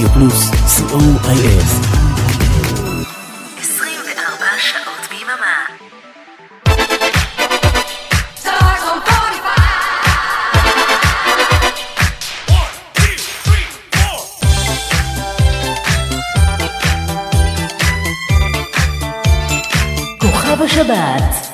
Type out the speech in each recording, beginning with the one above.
רדיו פלוס, co.il. 24 שעות ביממה. כוכב השבת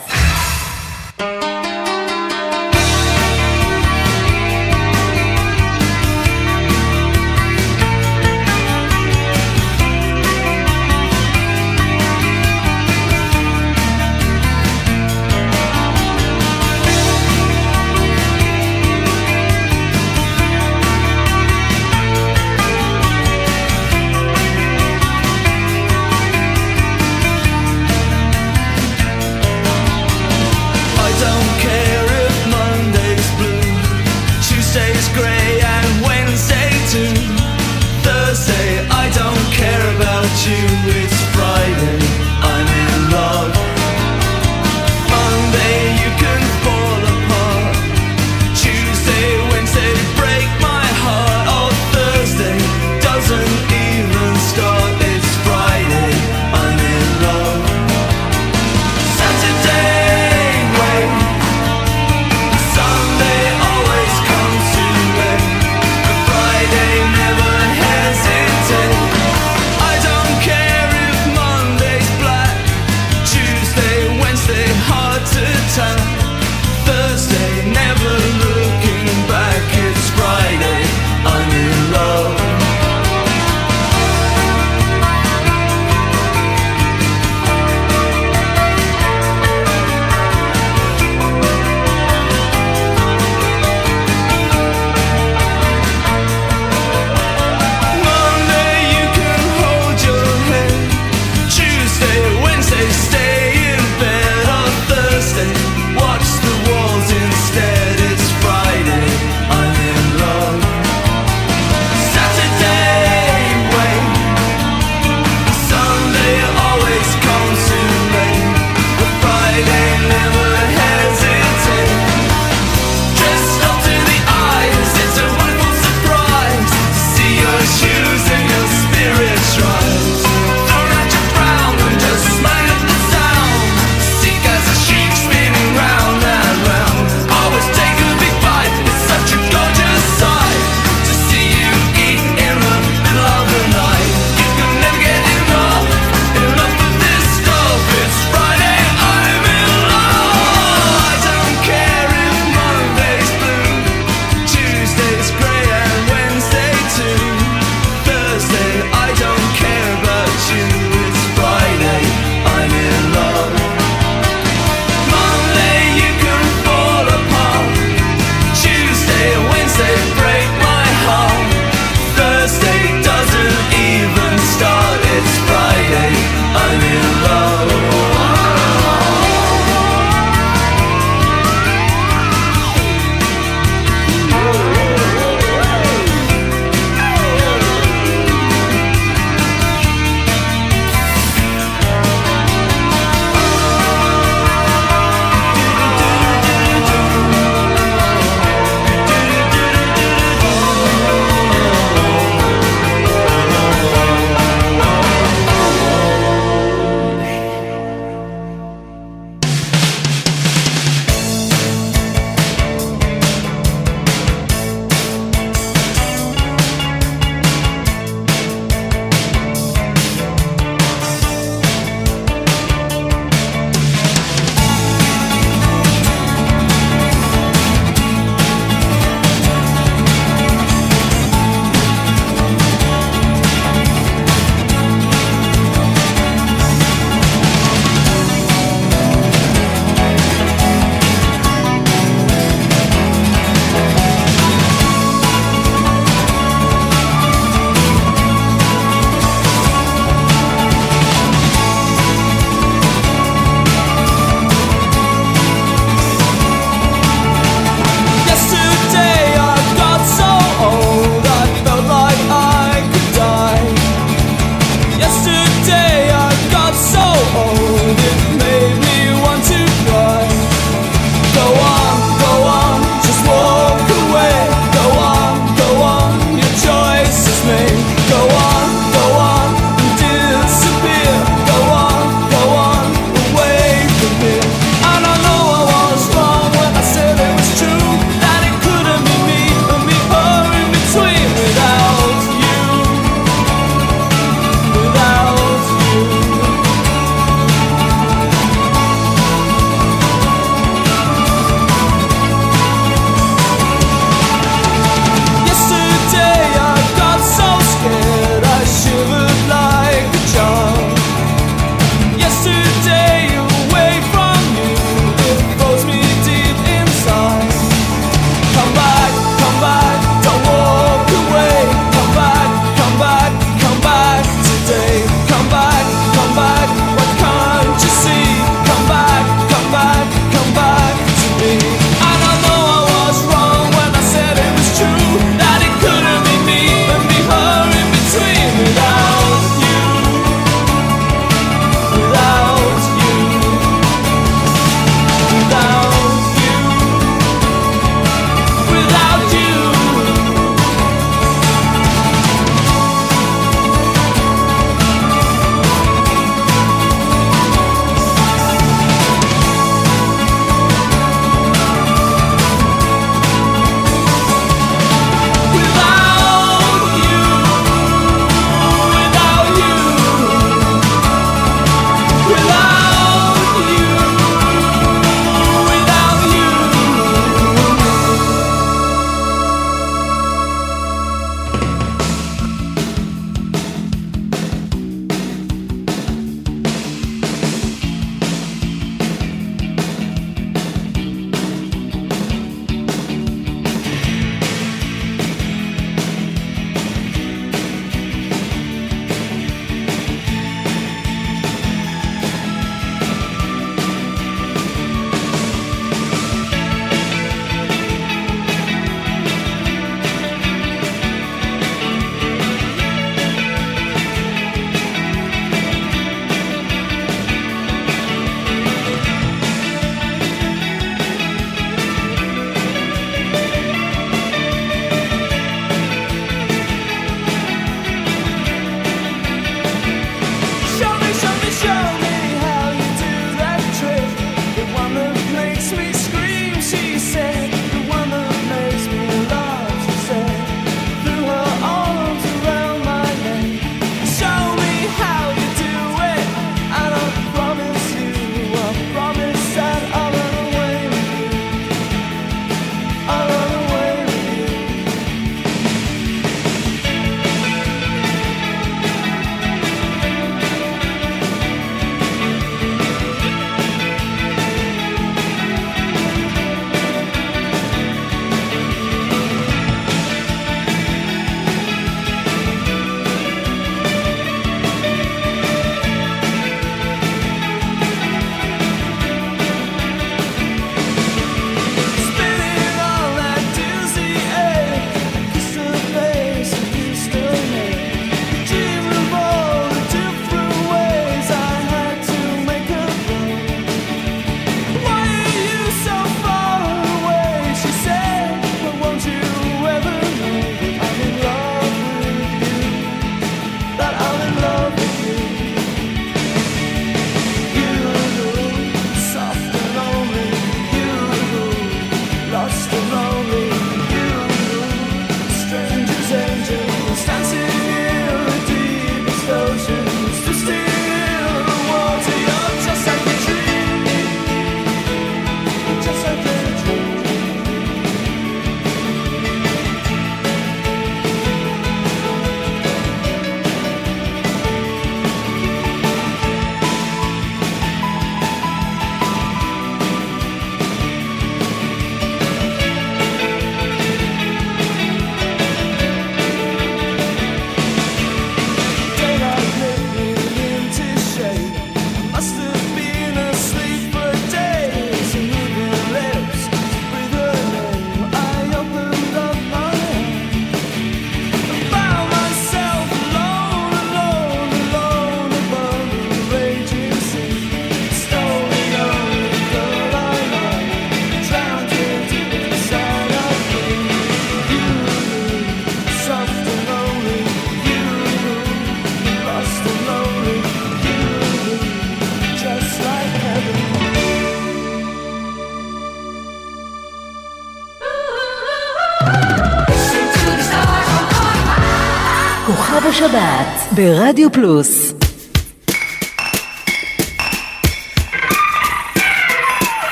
ברדיו פלוס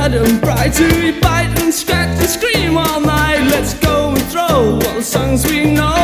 hard and bright to bite and scratch and scream all night. Let's go and throw all the songs we know.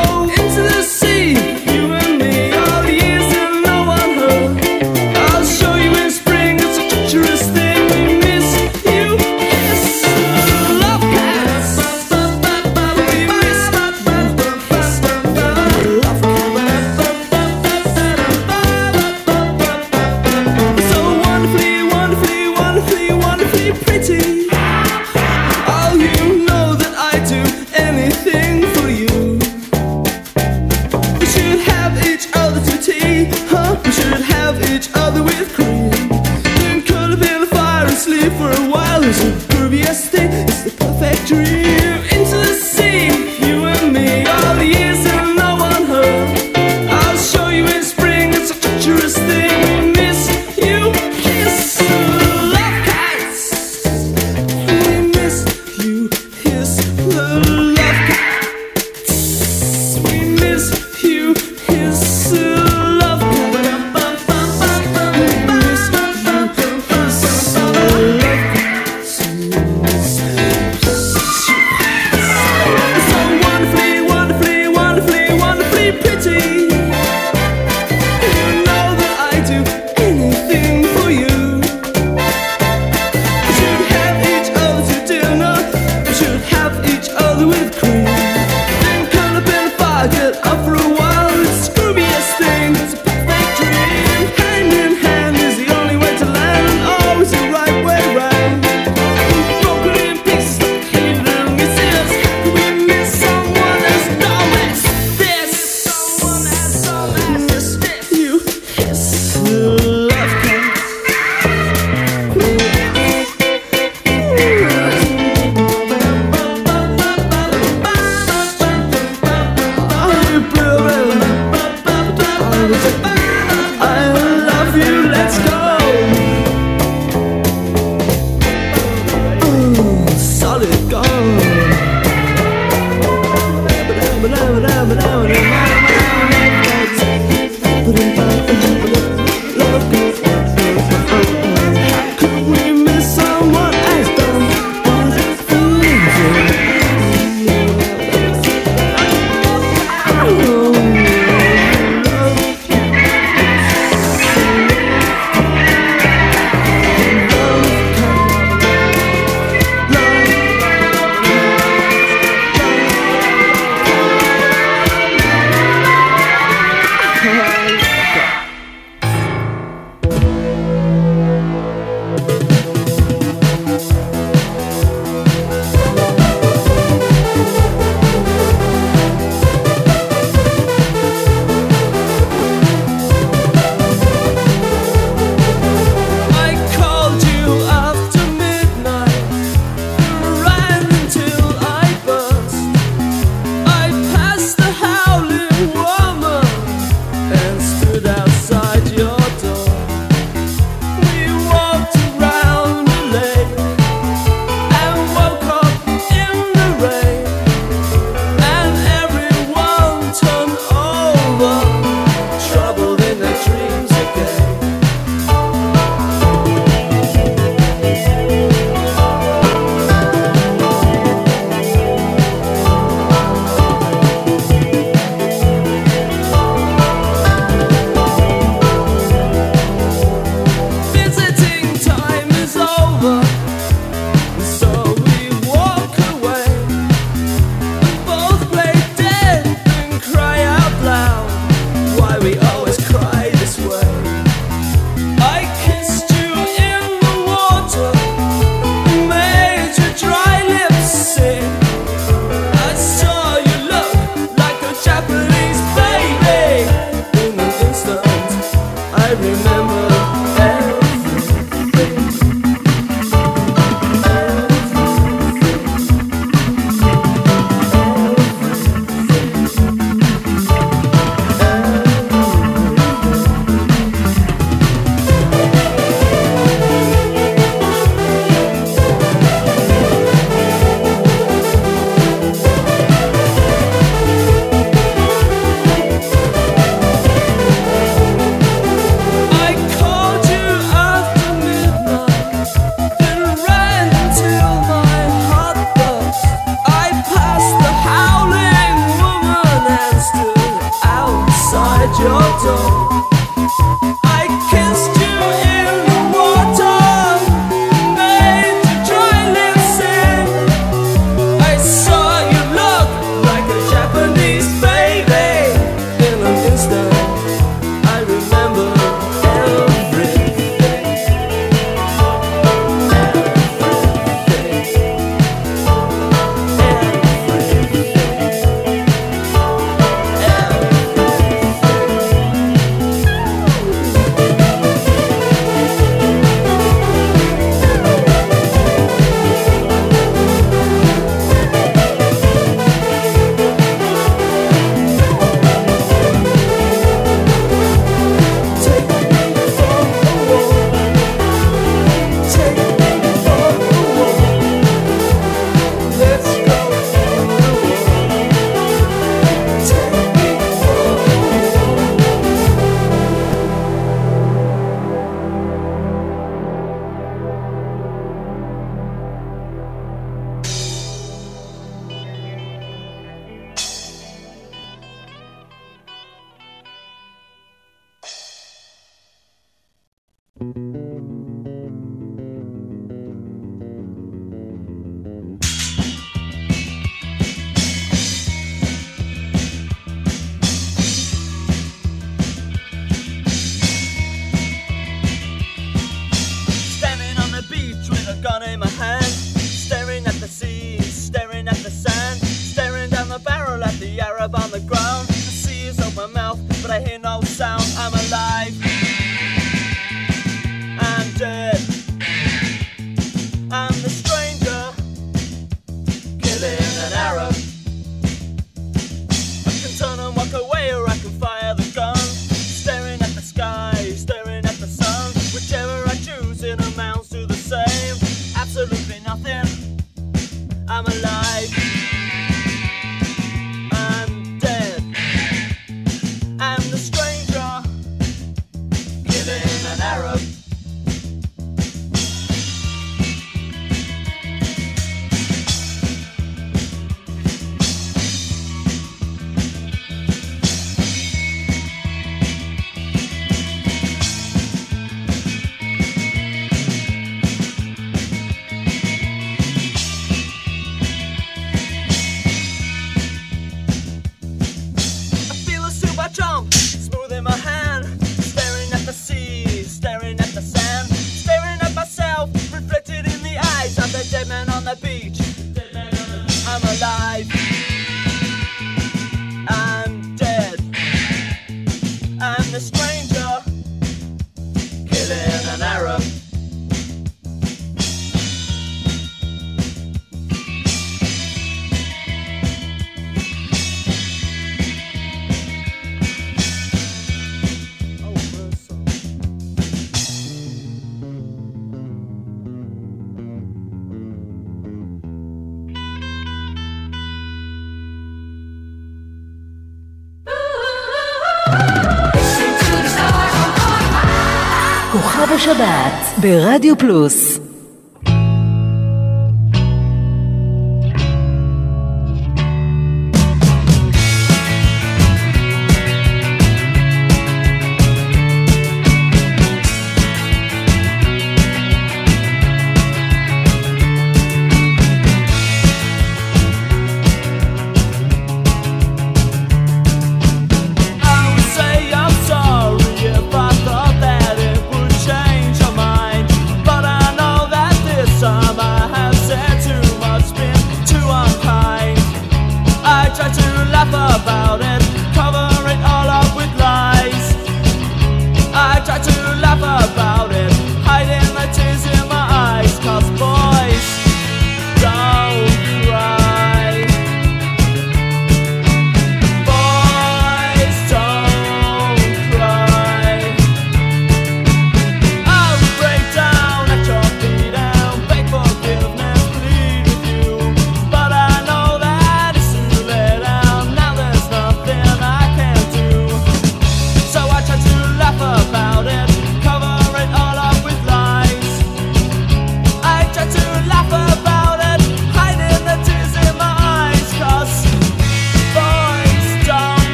שבת ברדיו פלוס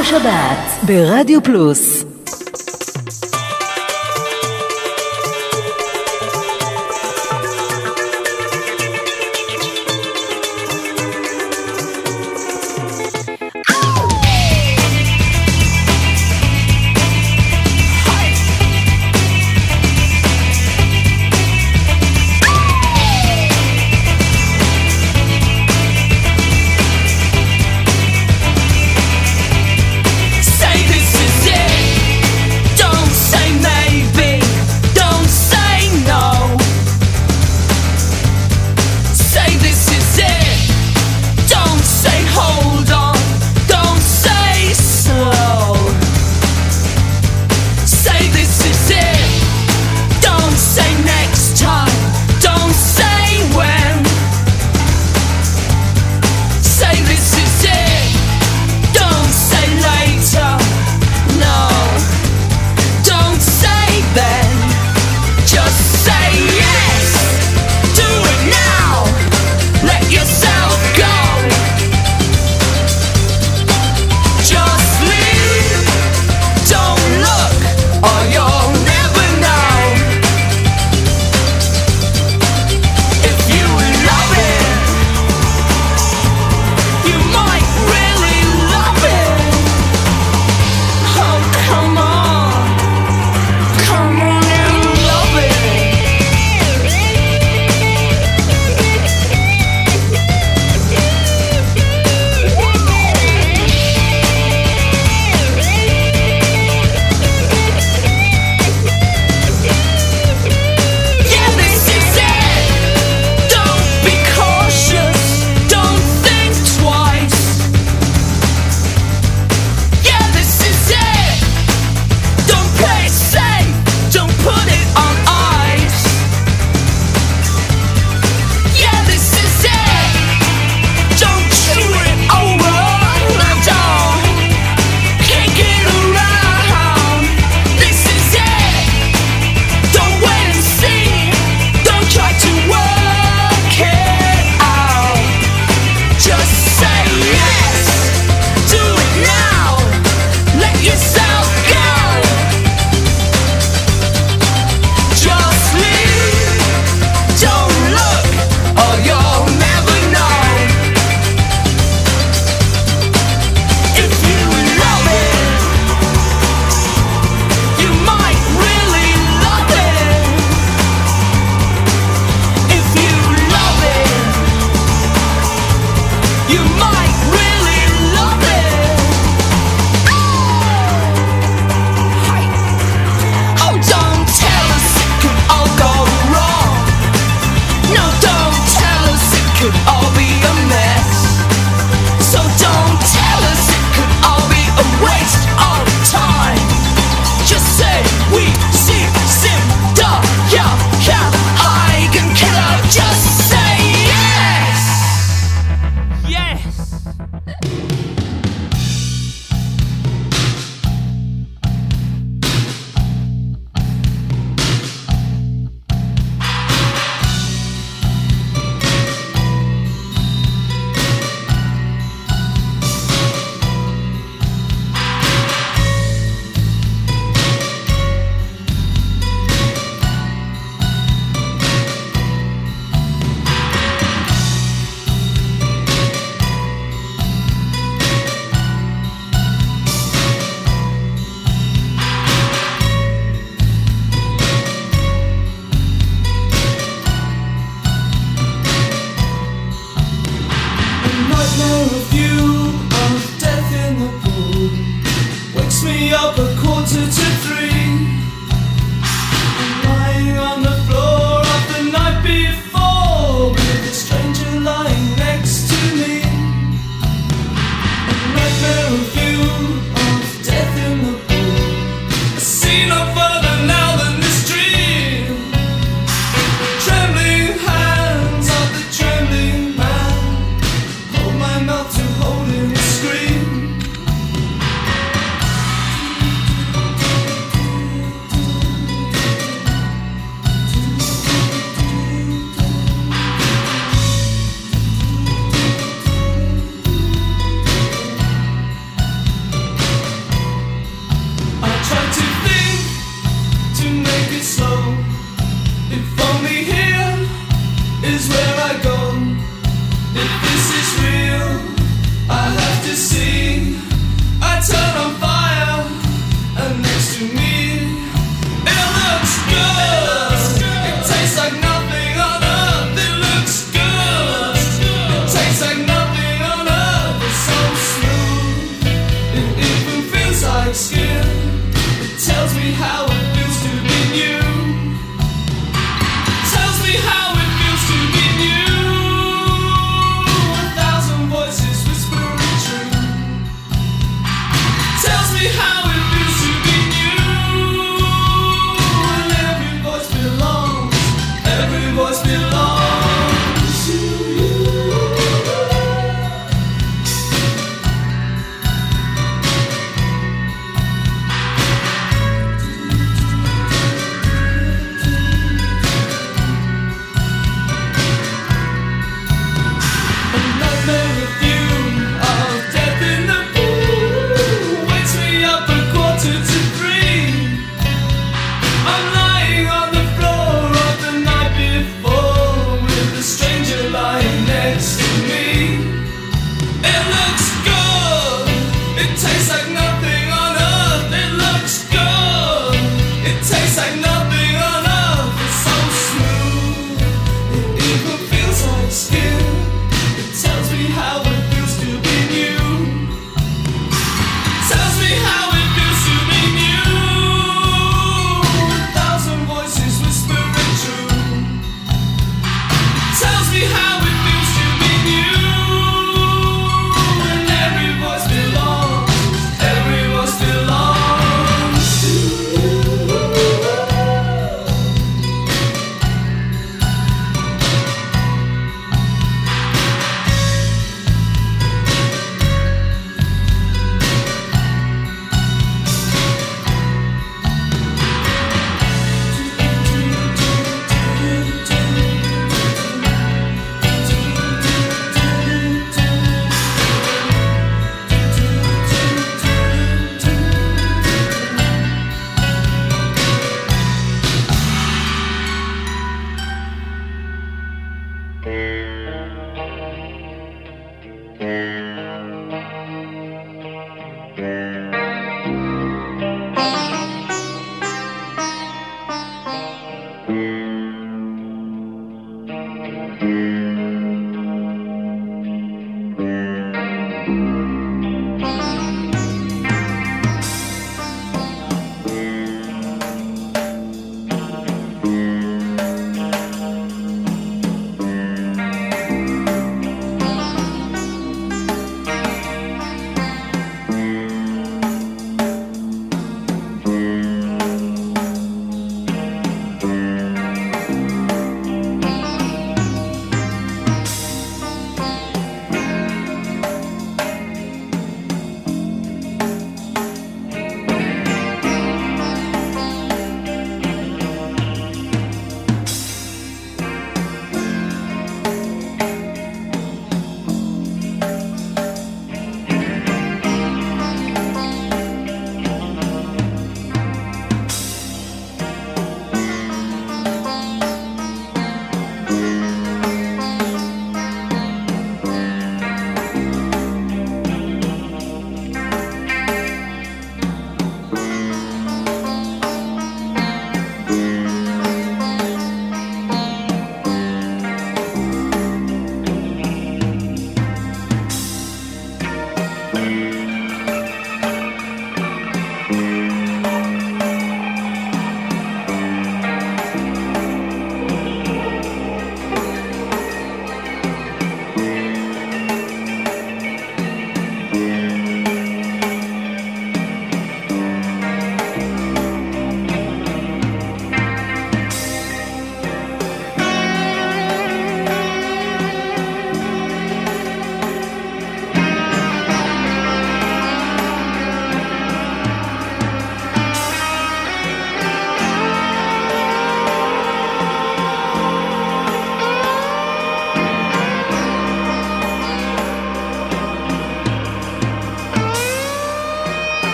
בשבת ברדיו פלוס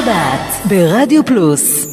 השבת ברדיו פלוס,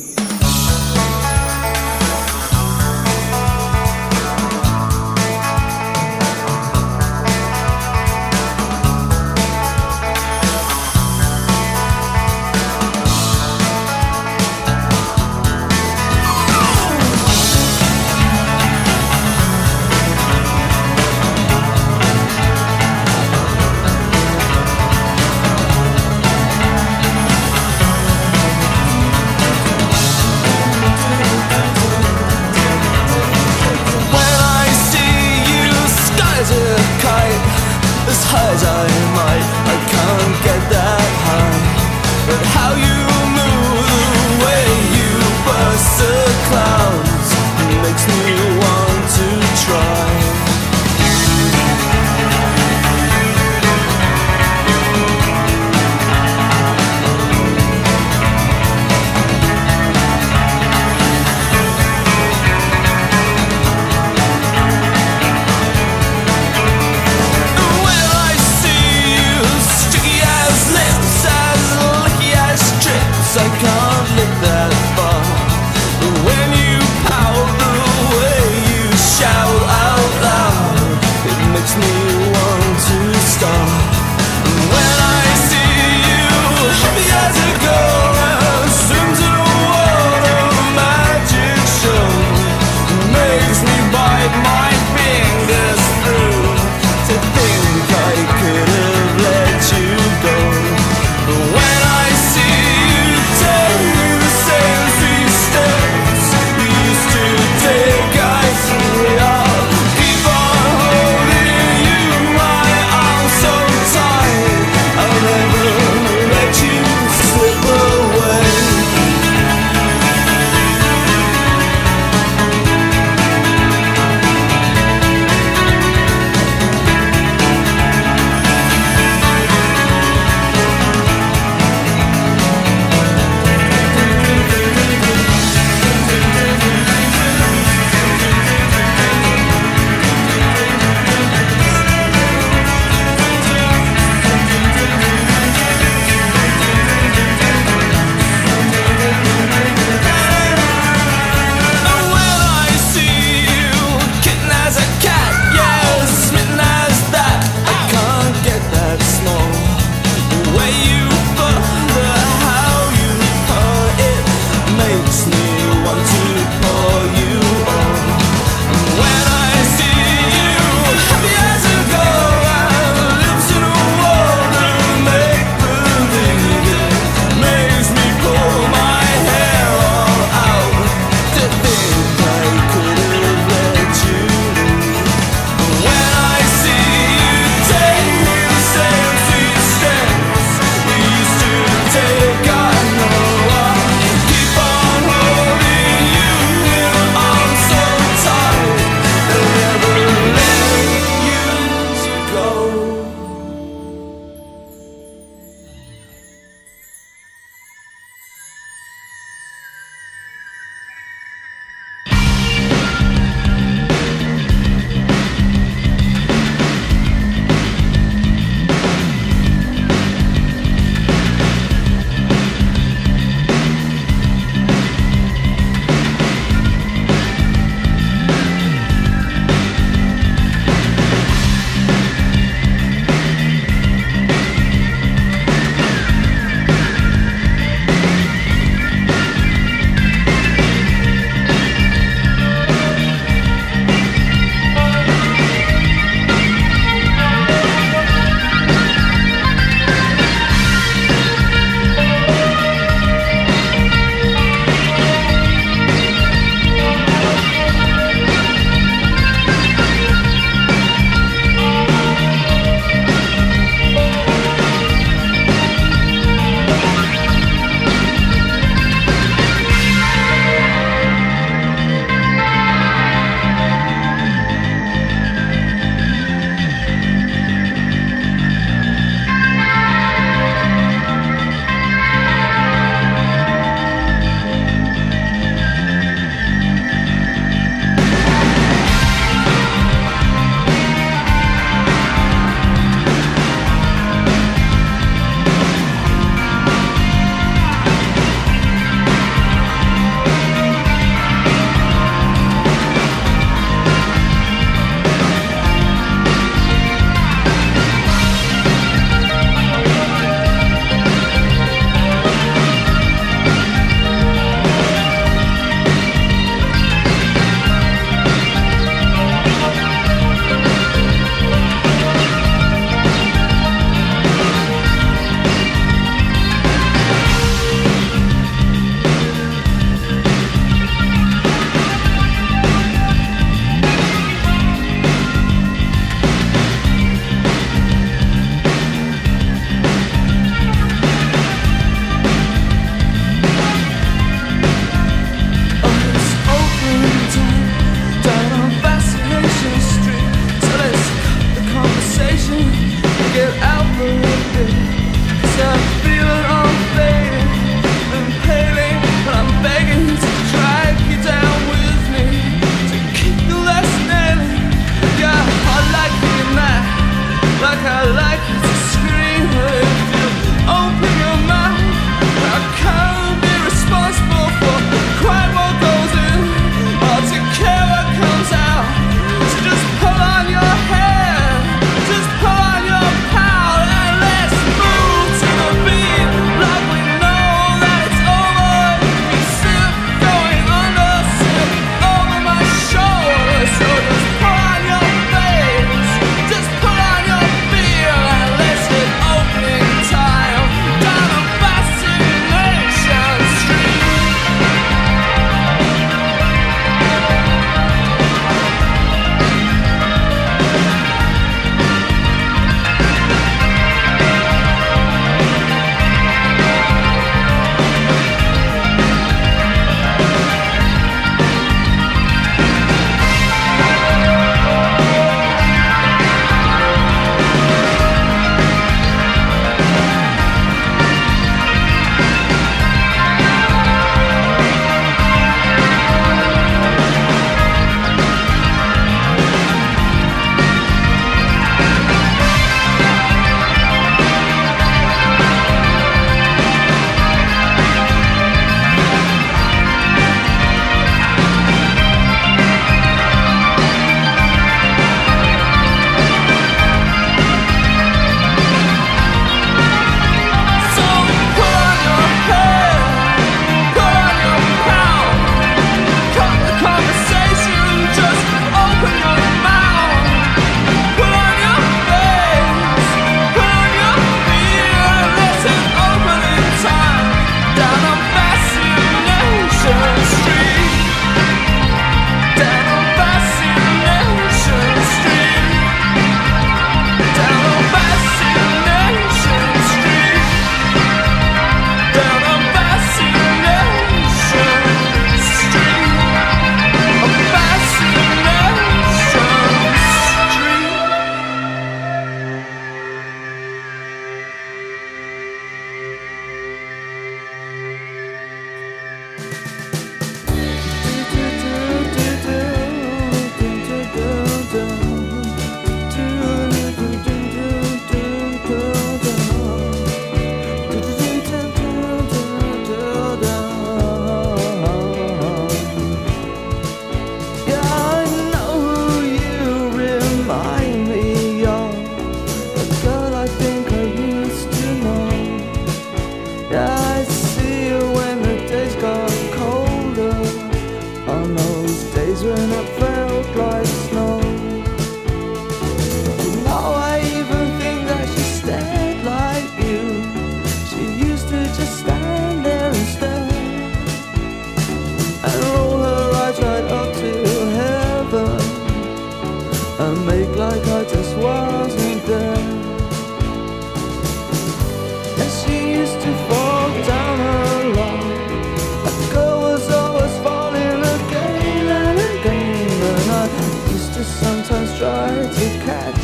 try to catch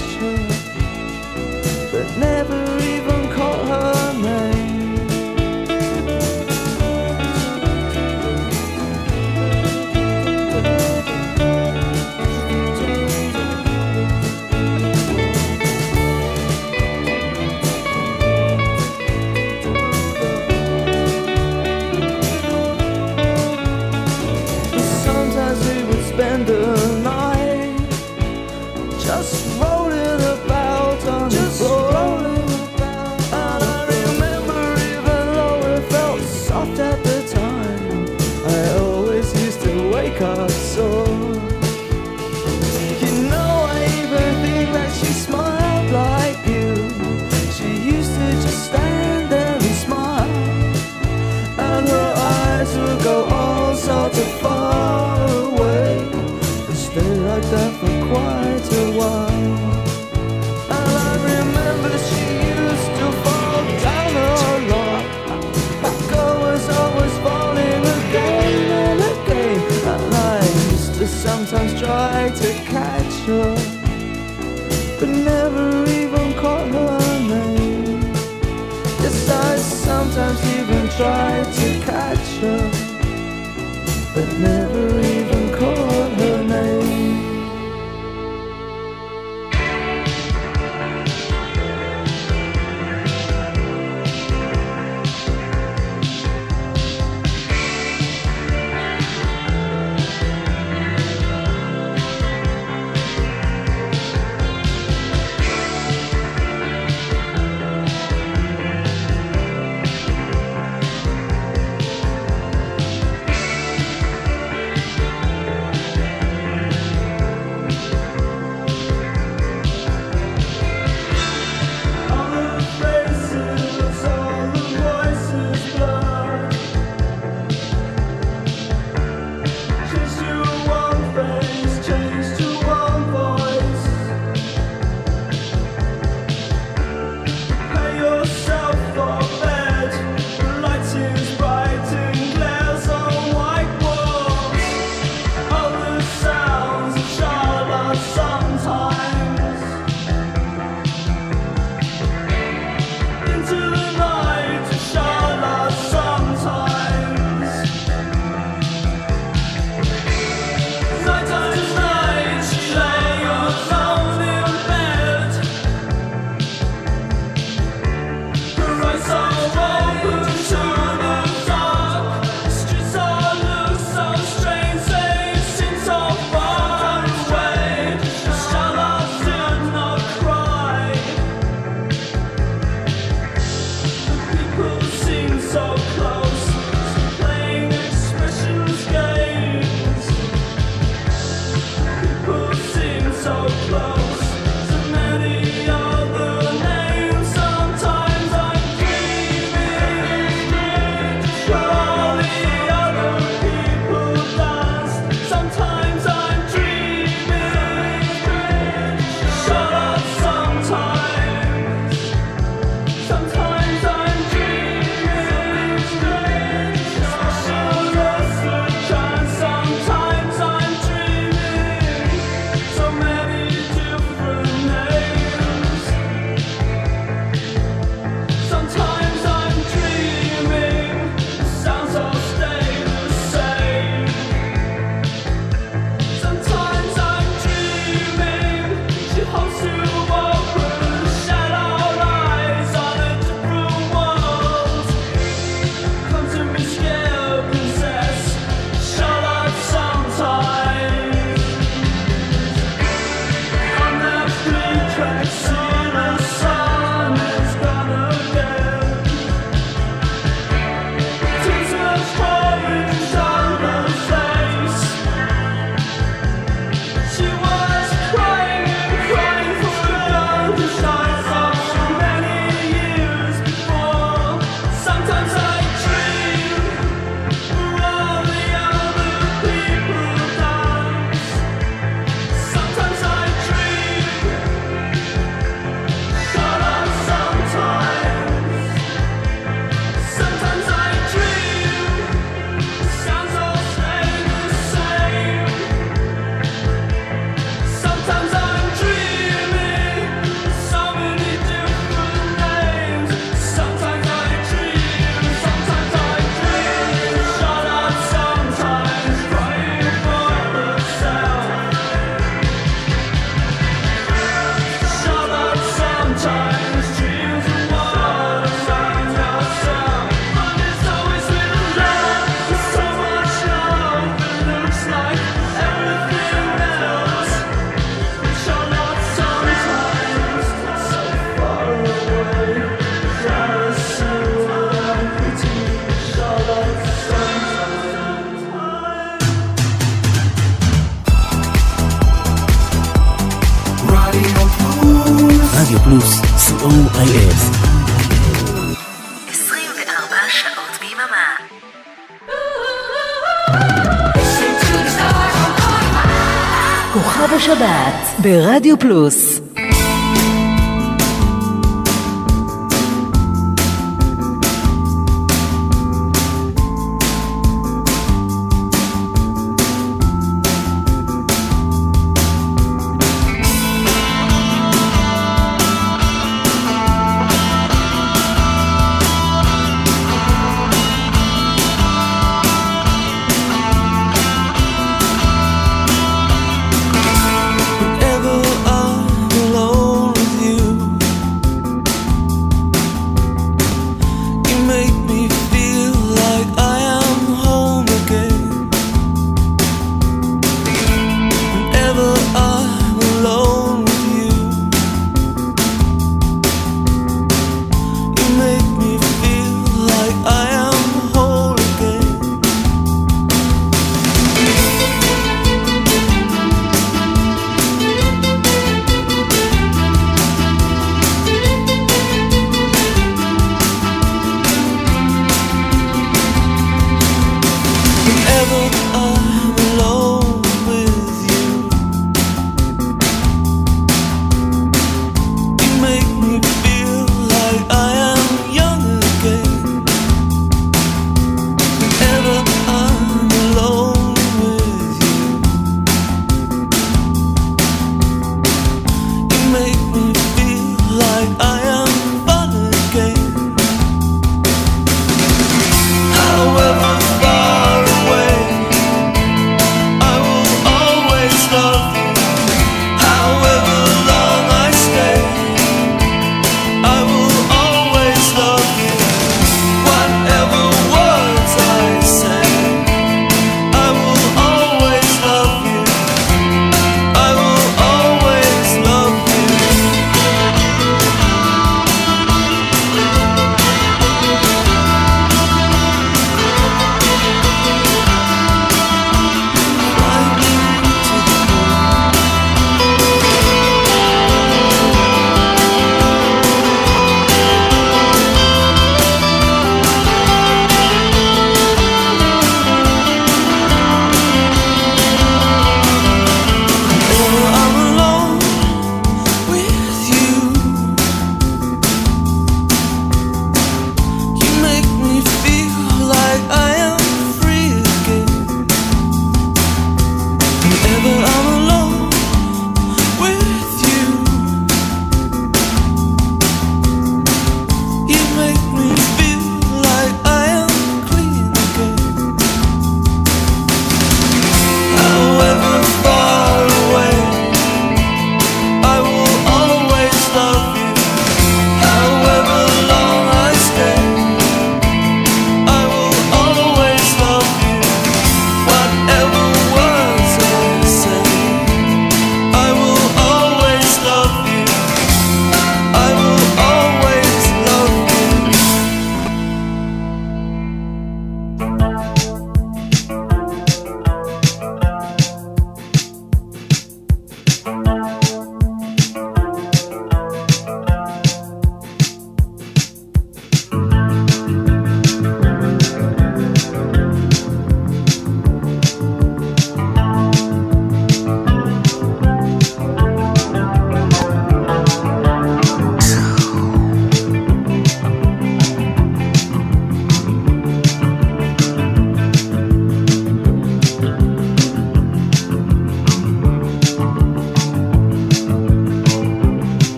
ברדיו פלוס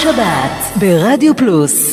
השבת ברדיו פלוס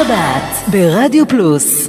השבת ברדיו פלוס